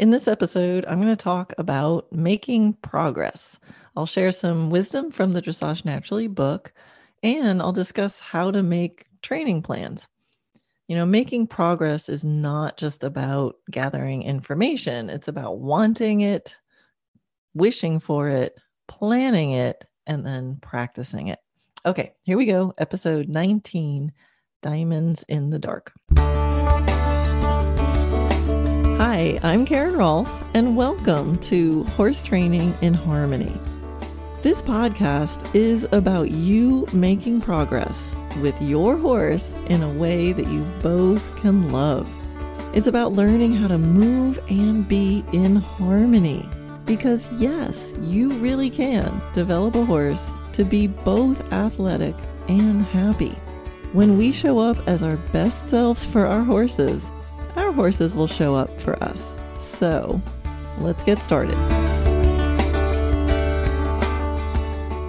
In this episode, I'm going to talk about making progress. I'll share some wisdom from the Dressage Naturally book, and I'll discuss how to make training plans. You know, making progress is not just about gathering information, it's about wanting it, wishing for it, planning it, and then practicing it. Okay, here we go. Episode 19 Diamonds in the Dark. Hi, I'm Karen Rolfe, and welcome to Horse Training in Harmony. This podcast is about you making progress with your horse in a way that you both can love. It's about learning how to move and be in harmony. Because, yes, you really can develop a horse to be both athletic and happy. When we show up as our best selves for our horses, horses will show up for us. So let's get started.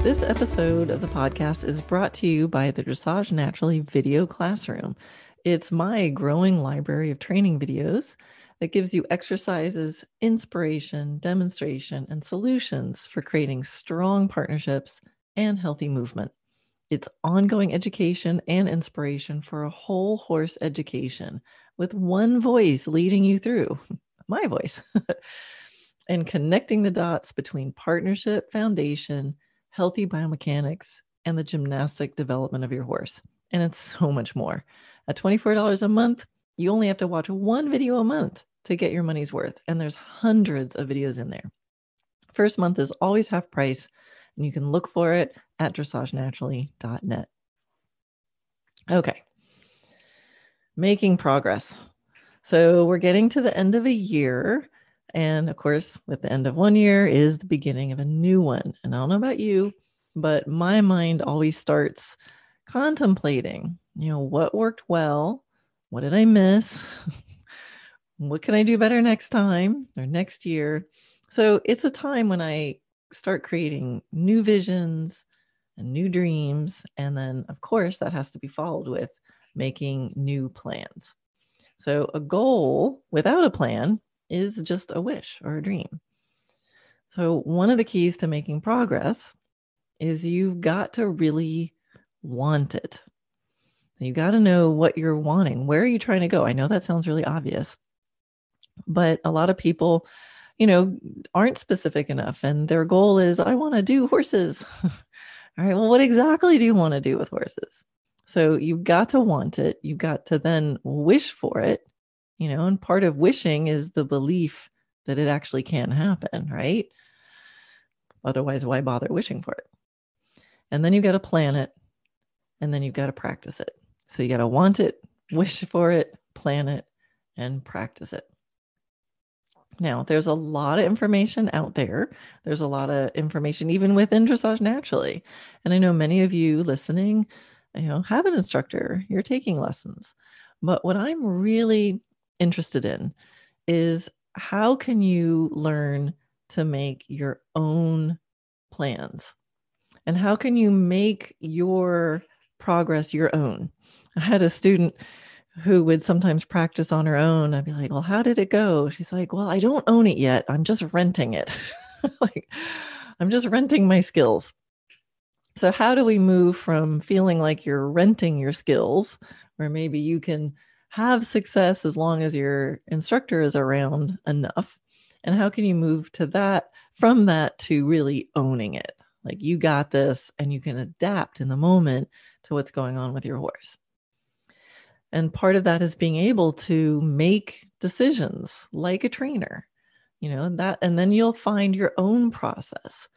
This episode of the podcast is brought to you by the Dressage Naturally Video Classroom. It's my growing library of training videos that gives you exercises, inspiration, demonstration, and solutions for creating strong partnerships and healthy movement. It's ongoing education and inspiration for a whole horse education with one voice leading you through my voice and connecting the dots between partnership, foundation, healthy biomechanics, and the gymnastic development of your horse. And it's so much more. At $24 a month, you only have to watch one video a month to get your money's worth. And there's hundreds of videos in there. First month is always half price, and you can look for it at dressagenaturally.net. Okay, making progress. So we're getting to the end of a year. And of course, with the end of one year is the beginning of a new one. And I don't know about you, but my mind always starts contemplating, you know, what worked well? What did I miss? what can I do better next time or next year? So it's a time when I start creating new visions and new dreams. And then, of course, that has to be followed with making new plans. So, a goal without a plan is just a wish or a dream. So, one of the keys to making progress is you've got to really want it. You got to know what you're wanting. Where are you trying to go? I know that sounds really obvious, but a lot of people, you know, aren't specific enough and their goal is, I want to do horses. All right, well, what exactly do you want to do with horses? So you've got to want it. You've got to then wish for it, you know, and part of wishing is the belief that it actually can happen, right? Otherwise, why bother wishing for it? And then you've got to plan it and then you've got to practice it. So you got to want it, wish for it, plan it, and practice it. Now, there's a lot of information out there. There's a lot of information even within dressage naturally. And I know many of you listening you know have an instructor you're taking lessons. But what i'm really interested in is how can you learn to make your own plans? And how can you make your progress your own? I had a student who would sometimes practice on her own. I'd be like well how did it go? She's like well i don't own it yet. I'm just renting it. Like i'm just renting my skills so, how do we move from feeling like you're renting your skills, where maybe you can have success as long as your instructor is around enough? And how can you move to that from that to really owning it? Like you got this and you can adapt in the moment to what's going on with your horse. And part of that is being able to make decisions like a trainer, you know, that, and then you'll find your own process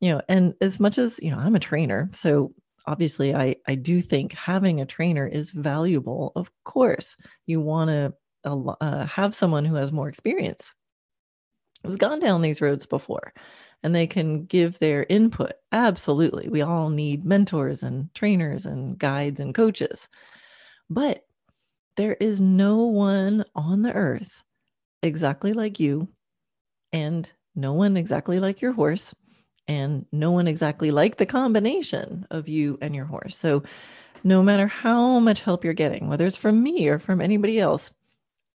you know and as much as you know i'm a trainer so obviously i i do think having a trainer is valuable of course. You want to uh, have someone who has more experience who's gone down these roads before and they can give their input. Absolutely. We all need mentors and trainers and guides and coaches. But there is no one on the earth exactly like you and no one exactly like your horse and no one exactly liked the combination of you and your horse. So, no matter how much help you're getting, whether it's from me or from anybody else,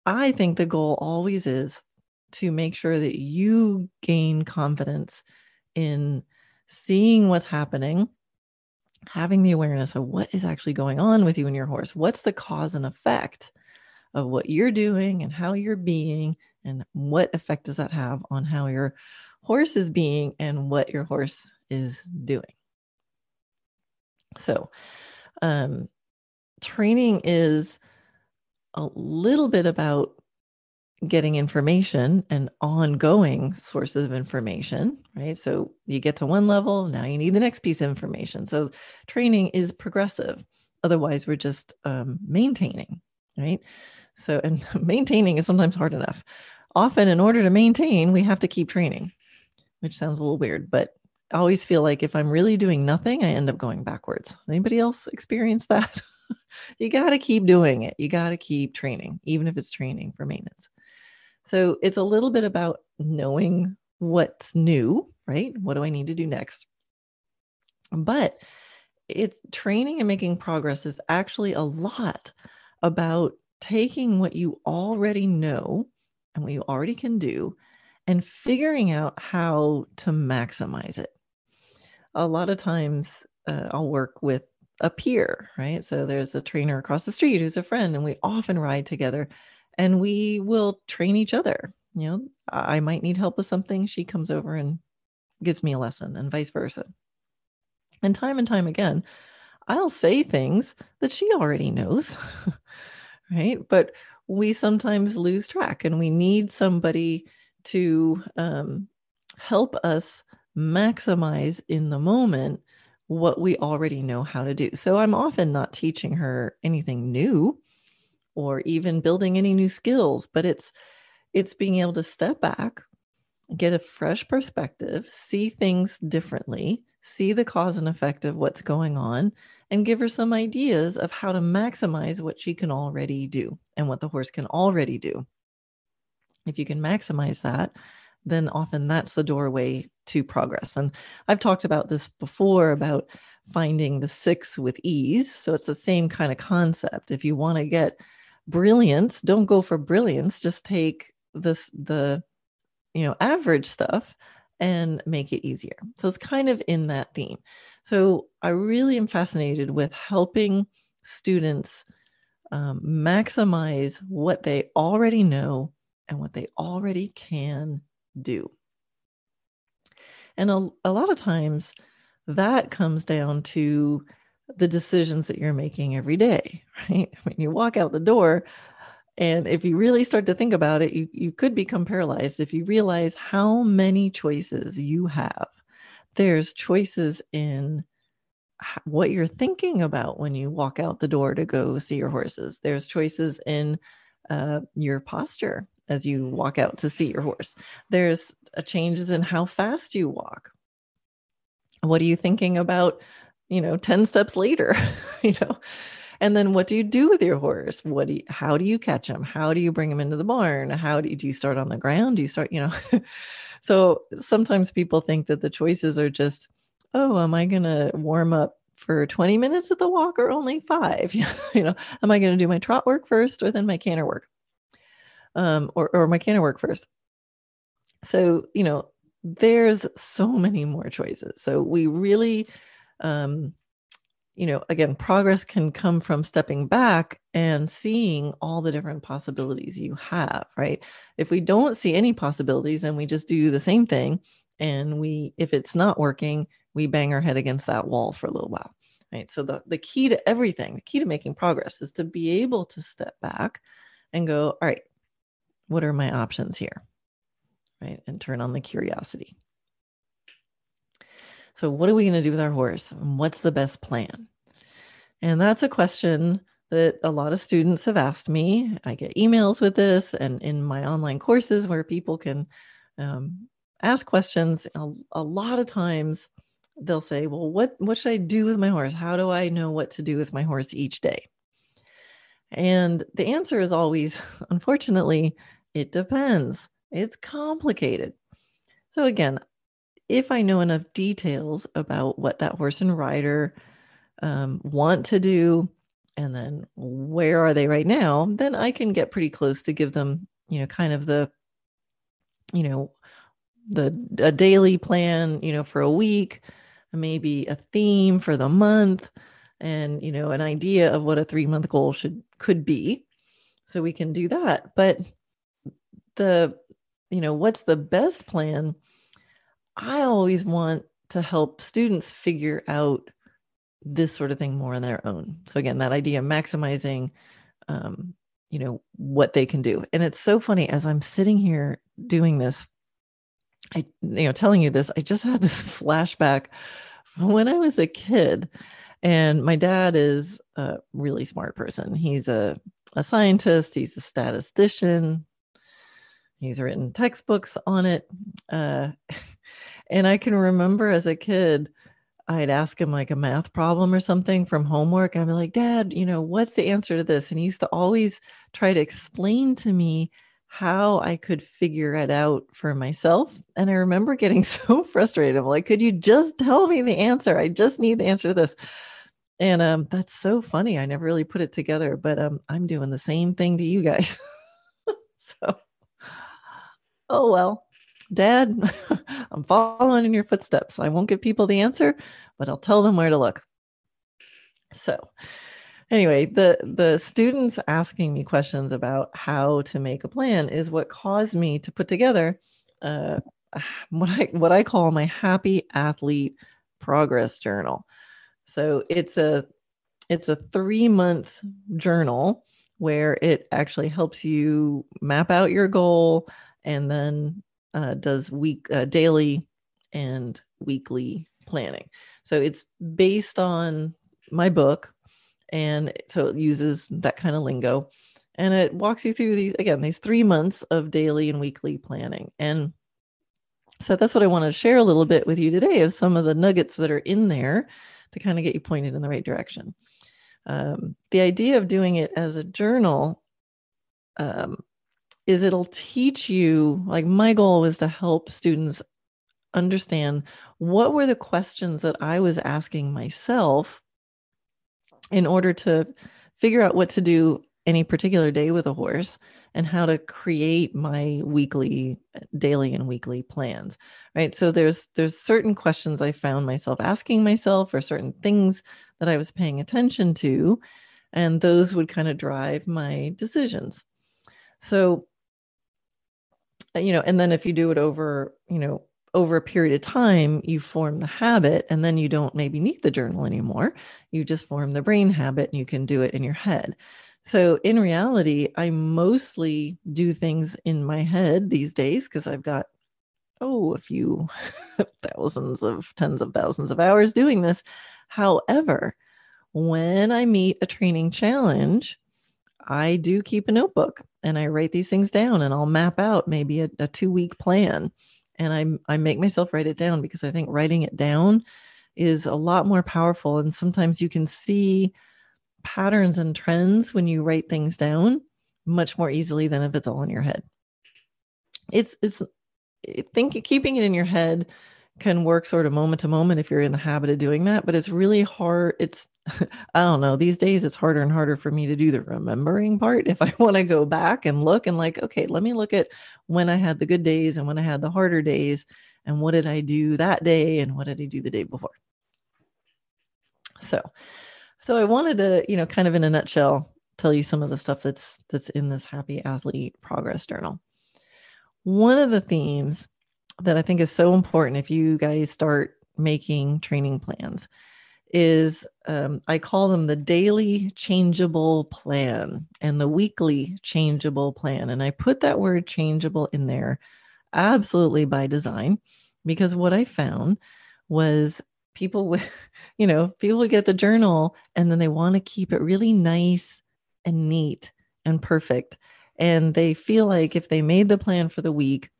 I think the goal always is to make sure that you gain confidence in seeing what's happening, having the awareness of what is actually going on with you and your horse. What's the cause and effect of what you're doing and how you're being, and what effect does that have on how your horse is being and what your horse is doing? So, um, training is a little bit about getting information and ongoing sources of information, right? So you get to one level, now you need the next piece of information. So training is progressive. Otherwise, we're just um, maintaining, right? So, and maintaining is sometimes hard enough. Often, in order to maintain, we have to keep training, which sounds a little weird, but I always feel like if I'm really doing nothing, I end up going backwards. Anybody else experience that? you got to keep doing it. You got to keep training, even if it's training for maintenance. So it's a little bit about knowing what's new, right? What do I need to do next? But it's training and making progress is actually a lot about taking what you already know and what you already can do and figuring out how to maximize it. A lot of times uh, I'll work with a peer, right? So there's a trainer across the street who's a friend, and we often ride together and we will train each other. You know, I might need help with something. She comes over and gives me a lesson, and vice versa. And time and time again, I'll say things that she already knows, right? But we sometimes lose track and we need somebody to um, help us maximize in the moment what we already know how to do. So I'm often not teaching her anything new or even building any new skills, but it's it's being able to step back, get a fresh perspective, see things differently, see the cause and effect of what's going on, and give her some ideas of how to maximize what she can already do and what the horse can already do. If you can maximize that, then often that's the doorway to progress. And I've talked about this before about finding the six with ease. So it's the same kind of concept. If you want to get brilliance, don't go for brilliance, just take this the you know average stuff and make it easier. So it's kind of in that theme. So I really am fascinated with helping students um, maximize what they already know and what they already can do. And a, a lot of times that comes down to the decisions that you're making every day, right? When you walk out the door, and if you really start to think about it, you, you could become paralyzed if you realize how many choices you have. There's choices in what you're thinking about when you walk out the door to go see your horses. There's choices in uh, your posture as you walk out to see your horse. There's changes in how fast you walk. What are you thinking about, you know, 10 steps later, you know? And then what do you do with your horse? What do you, how do you catch him? How do you bring him into the barn? How do you, do you start on the ground? Do you start, you know? so sometimes people think that the choices are just, oh, am I going to warm up for 20 minutes at the walk or only five? you know, am I going to do my trot work first or then my canter work? Um, or, or canter work first. So, you know, there's so many more choices. So we really, um, you know, again, progress can come from stepping back and seeing all the different possibilities you have, right? If we don't see any possibilities and we just do the same thing, and we, if it's not working, we bang our head against that wall for a little while, right? So the, the key to everything, the key to making progress is to be able to step back and go, all right, what are my options here? Right. And turn on the curiosity. So, what are we going to do with our horse? What's the best plan? And that's a question that a lot of students have asked me. I get emails with this, and in my online courses where people can um, ask questions, a, a lot of times they'll say, "Well, what what should I do with my horse? How do I know what to do with my horse each day?" And the answer is always, unfortunately, it depends. It's complicated. So, again, if I know enough details about what that horse and rider um, want to do, and then where are they right now, then I can get pretty close to give them, you know, kind of the you know, the a daily plan, you know, for a week, maybe a theme for the month, and you know, an idea of what a three month goal should could be. So we can do that. But the, you know, what's the best plan? I always want to help students figure out this sort of thing more on their own. So again, that idea of maximizing um, you know what they can do and it's so funny as i'm sitting here doing this I, you know, telling you this, I just had this flashback from when I was a kid. And my dad is a really smart person. He's a, a scientist, he's a statistician, he's written textbooks on it. Uh, and I can remember as a kid, I'd ask him like a math problem or something from homework. I'd be like, Dad, you know, what's the answer to this? And he used to always try to explain to me how I could figure it out for myself. And I remember getting so frustrated. I'm like, could you just tell me the answer? I just need the answer to this. And um, that's so funny. I never really put it together, but um, I'm doing the same thing to you guys. so, oh well, Dad, I'm following in your footsteps. I won't give people the answer, but I'll tell them where to look. So, anyway, the the students asking me questions about how to make a plan is what caused me to put together uh, what I what I call my happy athlete progress journal. So it's a it's a three month journal where it actually helps you map out your goal and then uh, does week uh, daily and weekly planning. So it's based on my book, and so it uses that kind of lingo and it walks you through these again these three months of daily and weekly planning and so that's what i want to share a little bit with you today of some of the nuggets that are in there to kind of get you pointed in the right direction um, the idea of doing it as a journal um, is it'll teach you like my goal was to help students understand what were the questions that i was asking myself in order to figure out what to do any particular day with a horse and how to create my weekly daily and weekly plans right? So there's there's certain questions i found myself asking myself or certain things that i was paying attention to and those would kind of drive my decisions. So Uh, you know and then if you do it over you know over a period of time, you form the habit and then you don't maybe need the journal anymore. You just form the brain habit and you can do it in your head. So, in reality, I mostly do things in my head these days because I've got, oh, a few thousands of tens of thousands of hours doing this. However, when I meet a training challenge, I do keep a notebook and I write these things down and I'll map out maybe a, a two week plan and I I make myself write it down because I think writing it down is a lot more powerful and sometimes you can see patterns and trends when you write things down much more easily than if it's all in your head. It's it's think keeping it in your head can work sort of moment to moment if you're in the habit of doing that, but it's really hard. It's, I don't know, these days it's harder and harder for me to do the remembering part. If I want to go back and look and like, okay, let me look at when I had the good days and when I had the harder days and what did I do that day and what did I do the day before. So, so I wanted to, you know, kind of in a nutshell, tell you some of the stuff that's that's in this happy athlete progress journal. One of the themes that I think is so important if you guys start making training plans is um, I call them the daily changeable plan and the weekly changeable plan. And I put that word changeable in there absolutely by design because what I found was people with, you know, people get the journal and then they want to keep it really nice and neat and perfect. And they feel like if they made the plan for the week,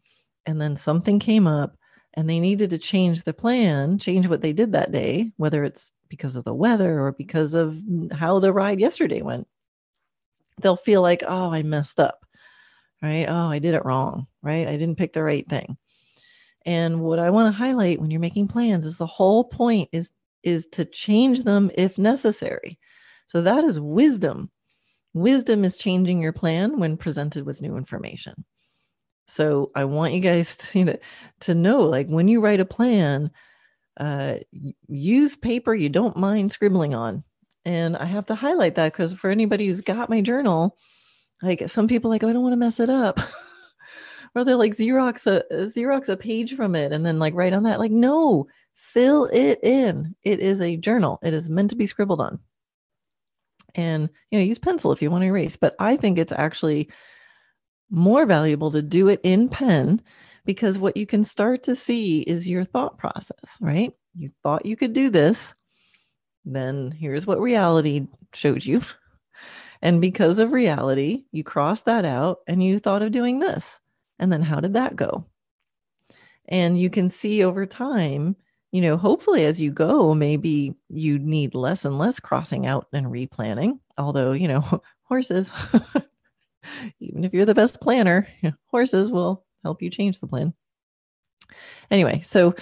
and then something came up and they needed to change the plan, change what they did that day, whether it's because of the weather or because of how the ride yesterday went, they'll feel like, oh, I messed up, right? Oh, I did it wrong, right? I didn't pick the right thing. And what I want to highlight when you're making plans is the whole point is is to change them if necessary. So that is wisdom. Wisdom is changing your plan when presented with new information. So I want you guys to, you know, to know like when you write a plan, uh, use paper you don't mind scribbling on. And I have to highlight that because for anybody who's got my journal, like some people like, oh, I don't want to mess it up. or they're like Xerox a Xerox a page from it and then like write on that. Like, no, fill it in. It is a journal. It is meant to be scribbled on. And you know, use pencil if you want to erase. But I think it's actually more valuable to do it in pen because what you can start to see is your thought process, right? You thought you could do this, then here's what reality showed you. And because of reality, you crossed that out and you thought of doing this. And then how did that go? And you can see over time, you know, hopefully as you go, maybe you need less and less crossing out and replanning. Although, you know, horses, even if you're the best planner, horses will help you change the plan. Anyway, so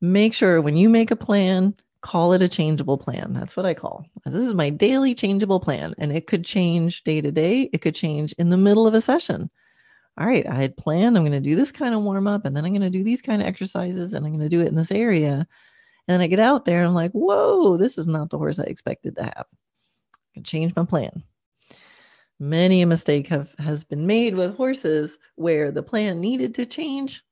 make sure when you make a plan, call it a changeable plan. That's what I call. This is my daily changeable plan and it could change day to day. It could change in the middle of a session. All right, I had planned I'm going to do this kind of warm up and then I'm going to do these kind of exercises and I'm going to do it in this area. And then I get out there I'm like, whoa, this is not the horse I expected to have. I can change my plan many a mistake have has been made with horses where the plan needed to change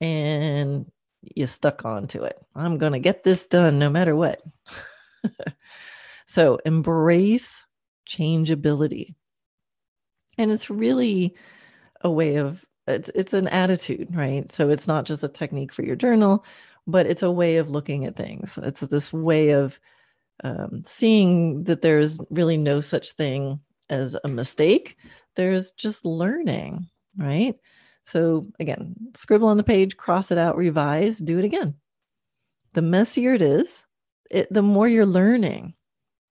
and you stuck onto it. I'm going to get this done no matter what. So embrace changeability. And it's really a way of it's it's an attitude right? So it's not just a technique for your journal but it's a way of looking at things. It's this way of um, seeing that there's really no such thing as a mistake. There's just learning, right? So again, scribble on the page, cross it out, revise, do it again. The messier it is, it, the more you're learning,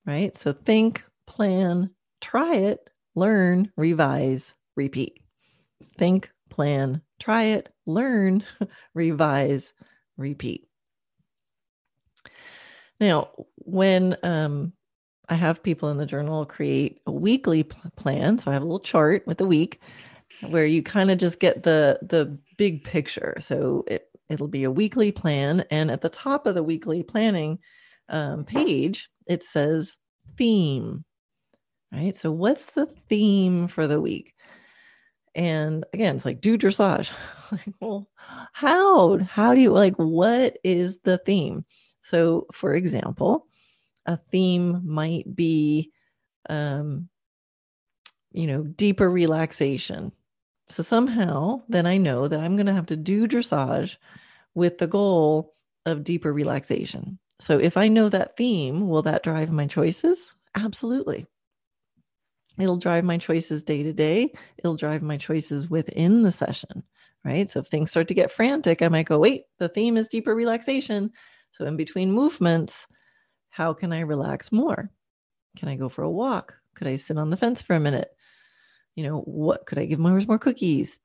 right? So think, plan, try it, learn, revise, repeat. Think, plan, try it, learn, revise, repeat. Now, when um, I have people in the journal create a weekly plan. So I have a little chart with the week where you kind of just get the the big picture. So it it'll be a weekly plan, and at the top of the weekly planning um, page, it says theme. Right. So what's the theme for the week? And again, it's like do dressage. like, well, how? How do you like what is the theme? So, for example, a theme might be um you know deeper relaxation. So somehow then i know that i'm going to have to do dressage with the goal of deeper relaxation. So if i know that theme will that drive my choices? Absolutely. It'll drive my choices day to day. It'll drive my choices within the session right? So if things start to get frantic i might go wait the theme is deeper relaxation. So in between movements how can I relax more? Can I go for a walk? Could I sit on the fence for a minute? You know, what could I give my horse more cookies?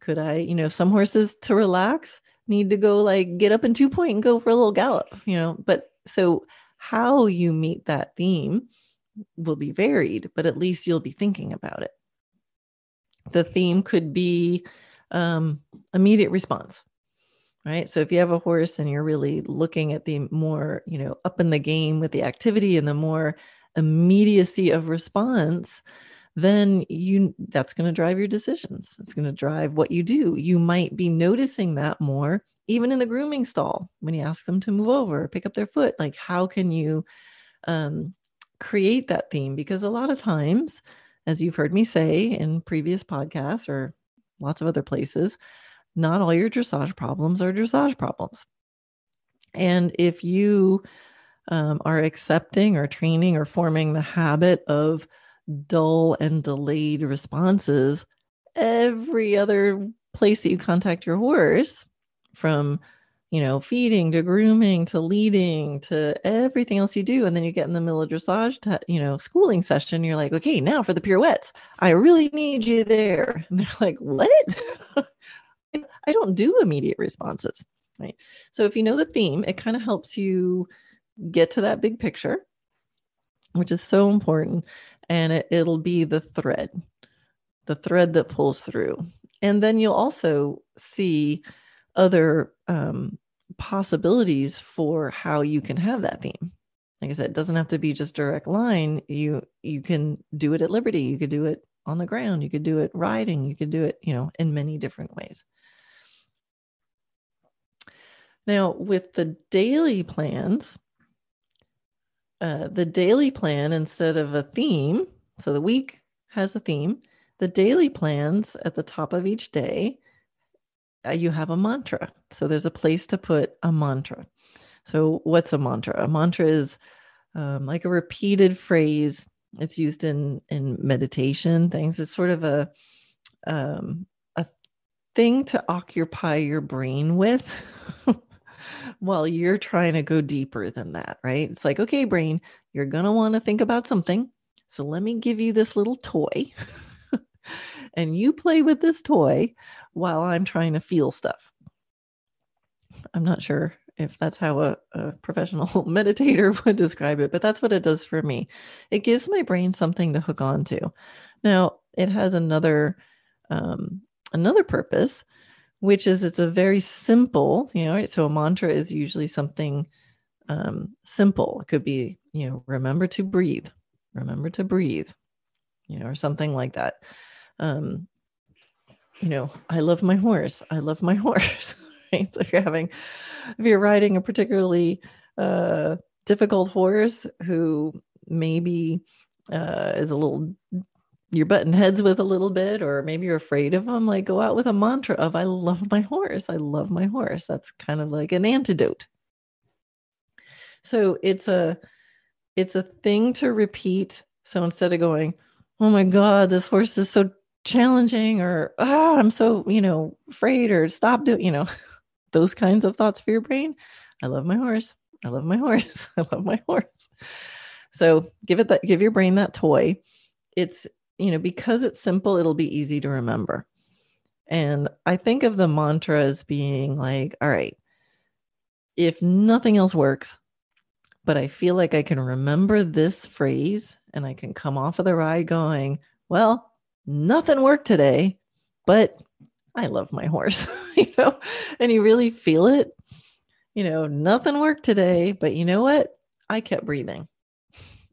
Could I, you know, some horses to relax need to go like get up in two point and go for a little gallop, you know, but so how you meet that theme will be varied, but at least you'll be thinking about it. The theme could be um, immediate response right? So if you have a horse and you're really looking at the more you know up in the game with the activity and the more immediacy of response then you that's going to drive your decisions. It's going to drive what you do. You might be noticing that more even in the grooming stall when you ask them to move over pick up their foot like how can you um, create that theme? Because a lot of times as you've heard me say in previous podcasts or lots of other places not all your dressage problems are dressage problems. And if you um, are accepting or training or forming the habit of dull and delayed responses, every other place that you contact your horse, from you know feeding to grooming to leading to everything else you do and then you get in the middle of dressage to, you know schooling session you're like okay now for the pirouettes. I really need you there. And they're like what I don't do immediate responses, right? So if you know the theme, it kind of helps you get to that big picture, which is so important. And it, it'll be the thread, the thread that pulls through. and then you'll also see other um, possibilities for how you can have that theme like i said it doesn't have to be just direct line you you can do it at liberty you could do it on the ground you could do it riding you could do it you know in many different ways now with the daily plans uh, the daily plan instead of a theme so the week has a theme the daily plans at the top of each day uh, you have a mantra. So there's a place to put a mantra. So, what's a mantra? A mantra is um, like a repeated phrase. It's used in in meditation things. It's sort of a um, a thing to occupy your brain with while you're trying to go deeper than that. Right? It's like, okay, brain, you're gonna want to think about something. So let me give you this little toy. and you play with this toy while I'm trying to feel stuff. I'm not sure if that's how a, a, professional meditator would describe it, but that's what it does for me. It gives my brain something to hook on to. Now, it has another um, another purpose, which is it's a very simple, you know, right? so a mantra is usually something um, simple. It could be, you know, remember to breathe, remember to breathe, you know, or something like that um, you know, I love my horse. I love my horse. right? So if you're having, if you're riding a particularly uh, difficult horse who maybe uh, is a little you're butting heads with a little bit, or maybe you're afraid of them, like go out with a mantra of I love my horse. I love my horse. That's kind of like an antidote. So it's a it's a thing to repeat. So instead of going, oh my God, this horse is so challenging or oh i'm so you know afraid or stop doing you know those kinds of thoughts for your brain i love my horse i love my horse i love my horse so give it that give your brain that toy it's you know because it's simple it'll be easy to remember and i think of the mantra as being like all right if nothing else works but i feel like i can remember this phrase and i can come off of the ride going well nothing worked today, but I love my horse, you know, and you really feel it. You know, nothing worked today, but you know what? I kept breathing.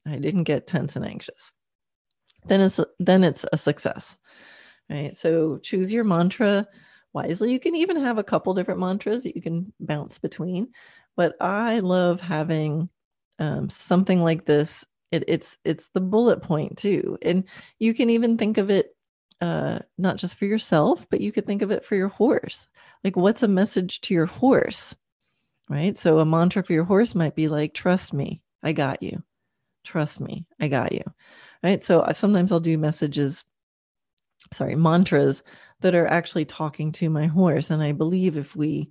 I didn't get tense and anxious. Then it's then it's a success. Right? So choose your mantra wisely. You can even have a couple different mantras that you can bounce between, but I love having um, something like this it, it's it's the bullet point too, and you can even think of it uh, not just for yourself, but you could think of it for your horse. Like, what's a message to your horse? Right. So, a mantra for your horse might be like, trust me, I got you. Trust me, I got you. Right. So, I, sometimes I'll do messages, sorry, mantras that are actually talking to my horse. And I believe if we,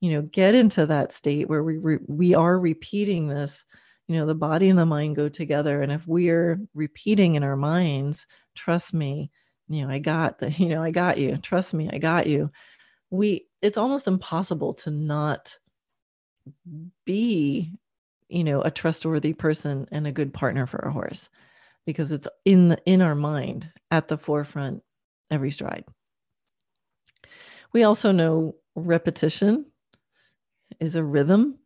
you know, get into that state where we, re- we are repeating this you know the body and the mind go together and if we're repeating in our minds trust me you know i got the you know i got you trust me i got you we it's almost impossible to not be you know a trustworthy person and a good partner for a horse because it's in the, in our mind at the forefront every stride we also know repetition is a rhythm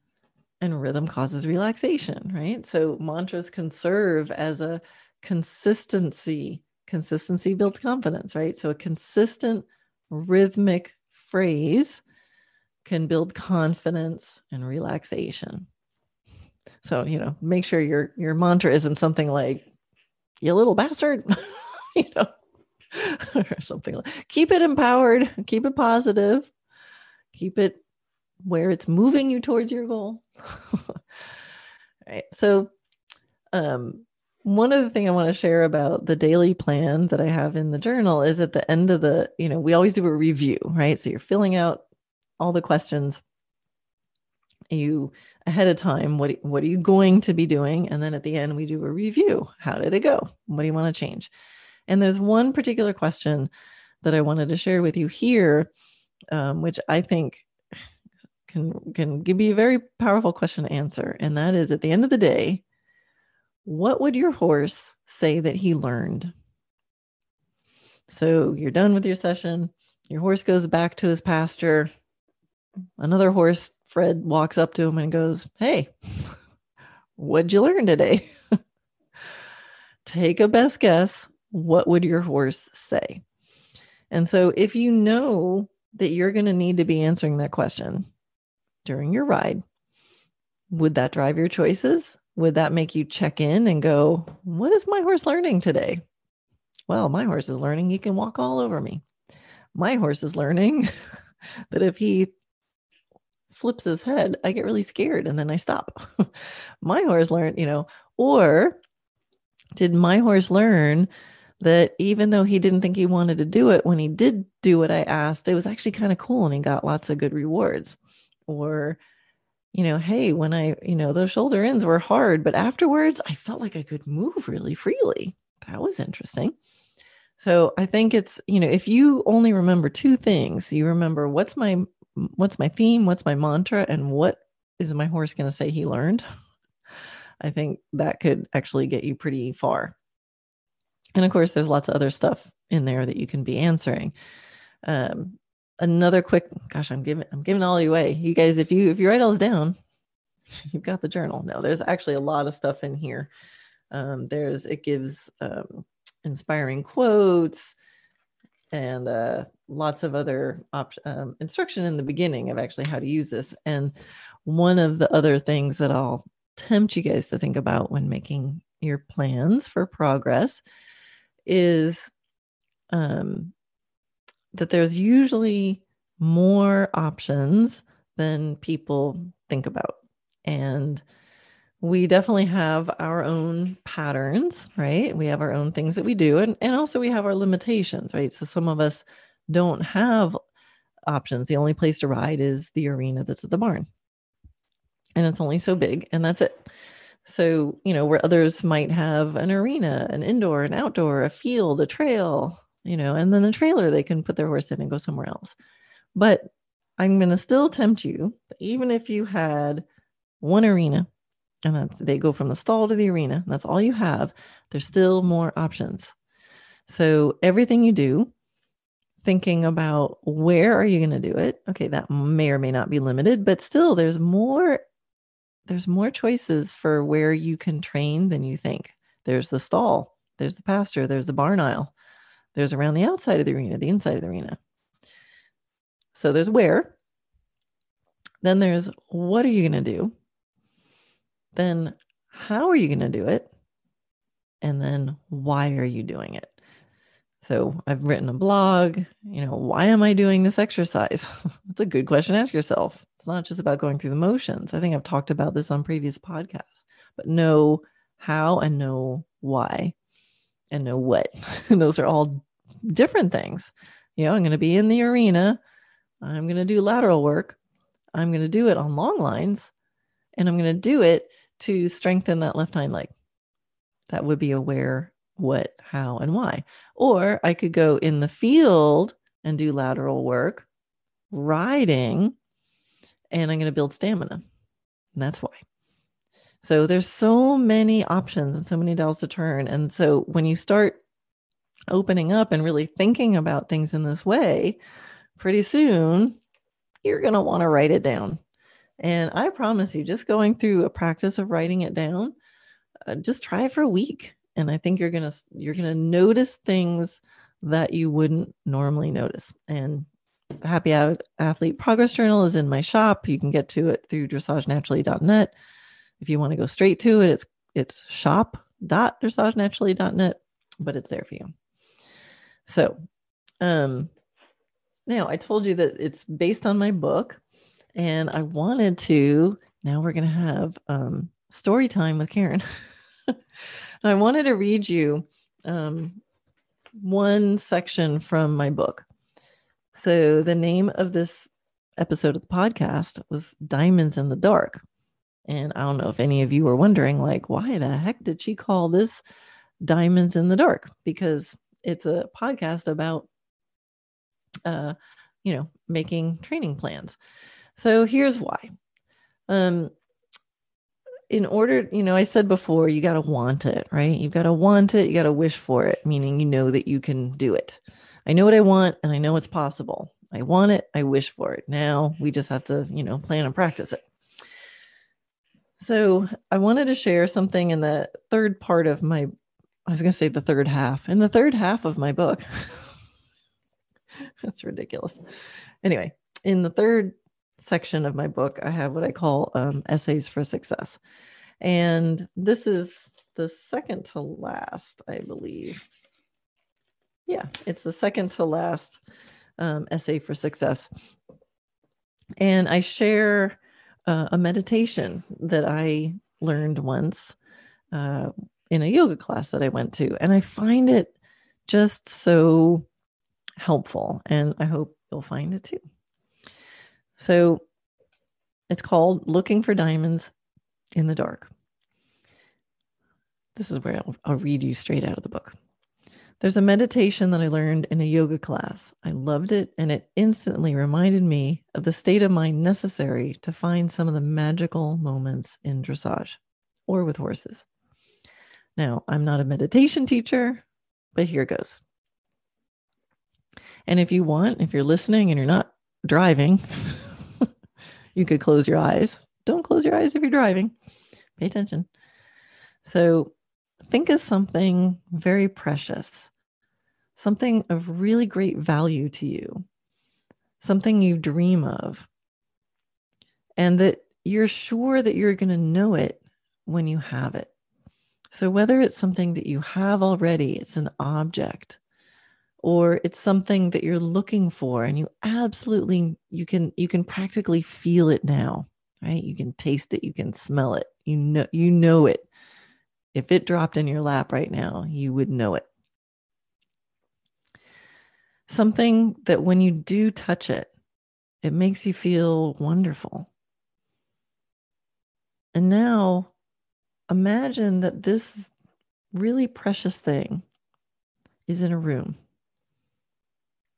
and rhythm causes relaxation, right? So mantras can serve as a consistency. Consistency builds confidence, right? So a consistent rhythmic phrase can build confidence and relaxation. So, you know, make sure your your mantra isn't something like you little bastard, you know, or something like keep it empowered, keep it positive, keep it where it's moving you towards your goal. right. So, um, one other thing I want to share about the daily plan that I have in the journal is at the end of the, you know, we always do a review, right? So you're filling out all the questions you ahead of time what what are you going to be doing? And then at the end we do a review. How did it go? What do you want to change? And there's one particular question that i wanted to share with you here um, which i think can can give you a very powerful question to answer and that is at the end of the day what would your horse say that he learned? So you're done with your session your horse goes back to his pasture. Another horse, Fred, walks up to him and goes, Hey, what'd you learn today? Take a best guess. What would your horse say? And so, if you know that you're going to need to be answering that question during your ride, would that drive your choices? Would that make you check in and go, What is my horse learning today? Well, my horse is learning he can walk all over me. My horse is learning that if he flips his head, I get really scared and then I stop. my horse learned, you know, or did my horse learn that even though he didn't think he wanted to do it, when he did do what I asked, it was actually kind of cool and he got lots of good rewards? Or, you know, hey, when I, you know, those shoulder ins were hard, but afterwards I felt like I could move really freely. That was interesting. So I think it's, you know, if you only remember two things, you remember what's my what's my theme, what's my mantra, and what is my horse going to say he learned? I think that could actually get you pretty far. And of course, there's lots of other stuff in there that you can be answering. Um, another quick, gosh, I'm giving I'm giving all you away. You guys, if you if you write all this down, you've got the journal. No, there's actually a lot of stuff in here. Um, there's it gives um, inspiring quotes and uh, lots of other op- um, instruction in the beginning of actually how to use this. And one of the other things that I'll tempt you guys to think about when making your plans for progress is um, that there's usually more options than people think about. And we definitely have our own patterns, right? We have our own things that we do, and, and also we have our limitations, right? So some of us don't have options. The only place to ride is the arena that's at the barn, and it's only so big, and that's it. So, you know, where others might have an arena, an indoor, an outdoor, a field, a trail, you know, and then a trailer they can put their horse in and go somewhere else. But I'm going to still tempt you, even if you had one arena and they go from the stall to the arena. That's all you have. There's still more options. So everything you do, thinking about where are you going to do it? Okay, that may or may not be limited, but still there's more there's more choices for where you can train than you think. There's the stall, there's the pasture, there's the barn aisle. There's around the outside of the arena, the inside of the arena. So there's where. Then there's what are you going to do? Then how are you going to do it? And then why are you doing it? So I've written a blog, you know, why am I doing this exercise? That's a good question to ask yourself. It's not just about going through the motions. I think I've talked about this on previous podcasts, but know how and know why and know what. those are all different things. You know, I'm going to be in the arena. I'm going to do lateral work. I'm going to do it on long lines and I'm going to do it to strengthen that left hind leg. That would be aware what, how, and why. Or I could go in the field and do lateral work, riding, and I'm going to build stamina. And that's why. So there's so many options and so many dials to turn. And so when you start opening up and really thinking about things in this way, pretty soon you're going to want to write it down and I promise you, just going through a practice of writing it down, uh, just try it for a week. And I think you're gonna you're gonna notice things that you wouldn't normally notice. And the Happy Athlete Progress Journal is in my shop. You can get to it through dressagenaturally.net. If you want to go straight to it, it's it's shop.dressagenaturally.net, but it's there for you. So, um, now I told you that it's based on my book, and I wanted to. Now we're going to have um, story time with Karen. I wanted to read you um, one section from my book. So, the name of this episode of the podcast was Diamonds in the Dark. And I don't know if any of you are wondering, like, why the heck did she call this Diamonds in the Dark? Because it's a podcast about, uh, you know, making training plans. So here's why. Um, in order, you know, I said before, you got to want it, right? You got to want it, you got to wish for it, meaning you know that you can do it. I know what I want and I know it's possible. I want it, I wish for it. Now we just have to, you know, plan and practice it. So I wanted to share something in the third part of my, I was going to say the third half, in the third half of my book. That's ridiculous. Anyway, in the third section of my book, I have what I call um, essays for success. And this is the second to last, I believe. Yeah, it's the second to last um, essay for success. And I share uh, a meditation that I learned once uh, in a yoga class that I went to. And I find it just so helpful. And I hope you'll find it too. So it's called Looking for Diamonds in the Dark. This is where I'll, I'll read you straight out of the book. There's a meditation that I learned in a yoga class. I loved it, and it instantly reminded me of the state of mind necessary to find some of the magical moments in dressage or with horses. Now, I'm not a meditation teacher, but here goes. And if you want, if you're listening and you're not driving, you could close your eyes. Don't close your eyes if you're driving. Pay attention. So, think of something very precious something of really great value to you, something you dream of, and that you're sure that you're going to know it when you have it. So, whether it's something that you have already, it's an object, or it's something that you're looking for and you absolutely you can you can practically feel it now right? You can taste it you can smell it. You know you know it. If it dropped in your lap right now you would know it. Something that when you do touch it, it makes you feel wonderful. And now imagine that this really precious thing is in a room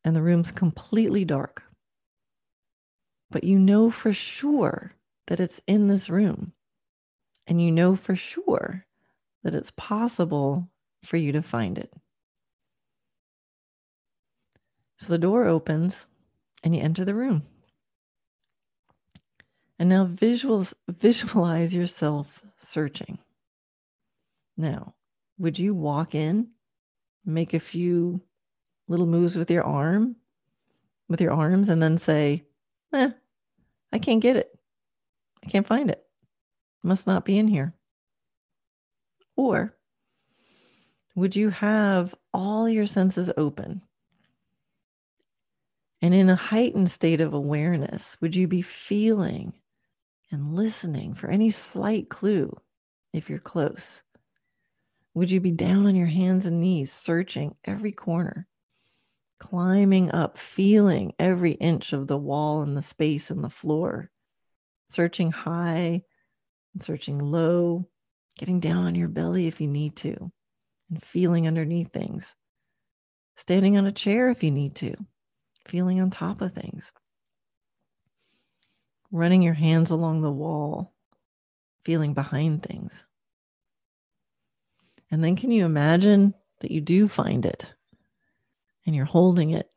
and the room's completely dark. But you know for sure that it's in this room. And you know for sure that it's possible for you to find it. So the door opens and you enter the room. And now visual, visualize yourself searching. Now, would you walk in, make a few little moves with your arm, with your arms, and then say, eh, I can't get it. I can't find it. it must not be in here. Or would you have all your senses open? And in a heightened state of awareness, would you be feeling and listening for any slight clue if you're close? Would you be down on your hands and knees, searching every corner, climbing up, feeling every inch of the wall and the space and the floor, searching high and searching low, getting down on your belly if you need to, and feeling underneath things, standing on a chair if you need to, feeling on top of things, running your hands along the wall, feeling behind things. And then can you imagine that you do find it and you're holding it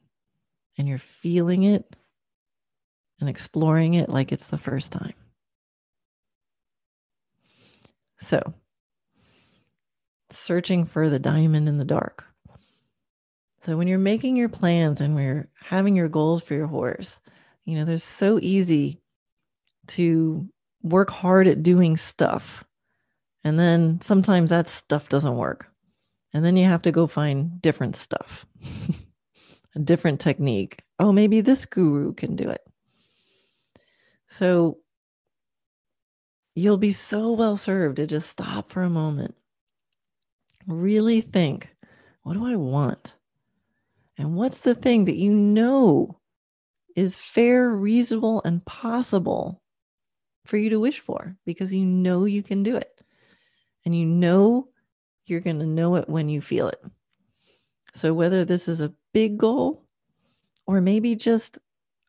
and you're feeling it and exploring it like it's the first time? So, searching for the diamond in the dark. So when you're making your plans and we're having your goals for your horse, you know, there's so easy to work hard at doing stuff. And then sometimes that stuff doesn't work. And then you have to go find different stuff, a different technique. Oh, maybe this guru can do it. So you'll be so well served to just stop for a moment. Really think what do I want? And what's the thing that you know is fair, reasonable, and possible for you to wish for because you know you can do it. And you know you're going to know it when you feel it. So, whether this is a big goal or maybe just,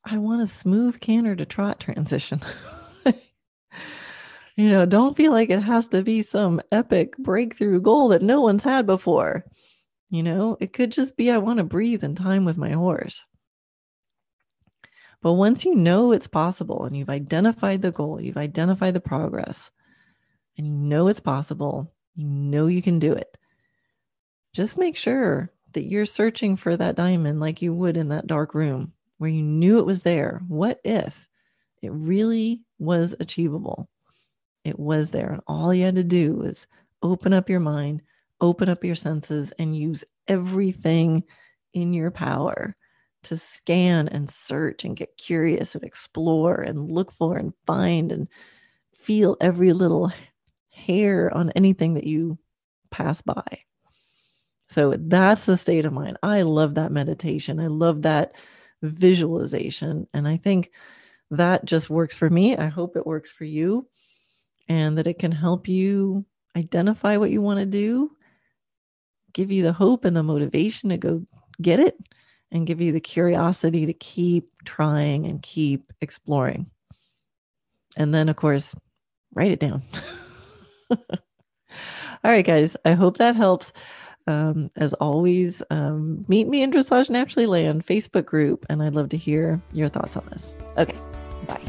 I want a smooth canter to trot transition. you know, don't feel like it has to be some epic breakthrough goal that no one's had before. You know, it could just be I want to breathe in time with my horse. But once you know it's possible and you've identified the goal, you've identified the progress, and you know it's possible, you know you can do it, just make sure that you're searching for that diamond like you would in that dark room where you knew it was there. What if it really was achievable? It was there. And all you had to do was open up your mind, open up your senses, and use everything in your power to scan and search and get curious and explore and look for and find and feel every little hair on anything that you pass by. So that's the state of mind. I love that meditation. I love that visualization. And I think that just works for me. I hope it works for you and that it can help you identify what you want to do, give you the hope and the motivation to go get it, and give you the curiosity to keep trying and keep exploring. And then, of course, write it down. All right, guys, I hope that helps. Um, as always, um, meet me in Dressage Naturally Land Facebook group, and I'd love to hear your thoughts on this. Okay, bye.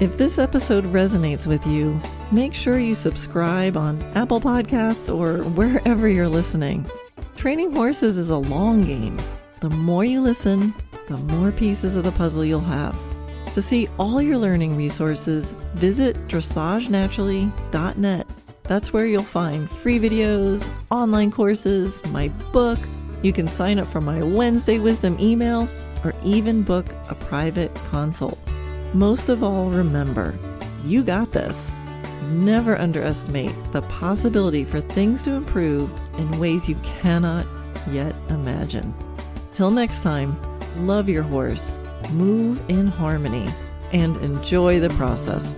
If this episode resonates with you, make sure you subscribe on Apple Podcasts or wherever you're listening. Training horses is a long game. The more you listen, the more pieces of the puzzle you'll have. To see all your learning resources, visit dressagenaturally.net. That's where you'll find free videos, online courses, my book. You can sign up for my Wednesday Wisdom email or even book a private consult. Most of all, remember, you got this. Never underestimate the possibility for things to improve in ways you cannot yet imagine. Till next time, love your horse, move in harmony, and enjoy the process.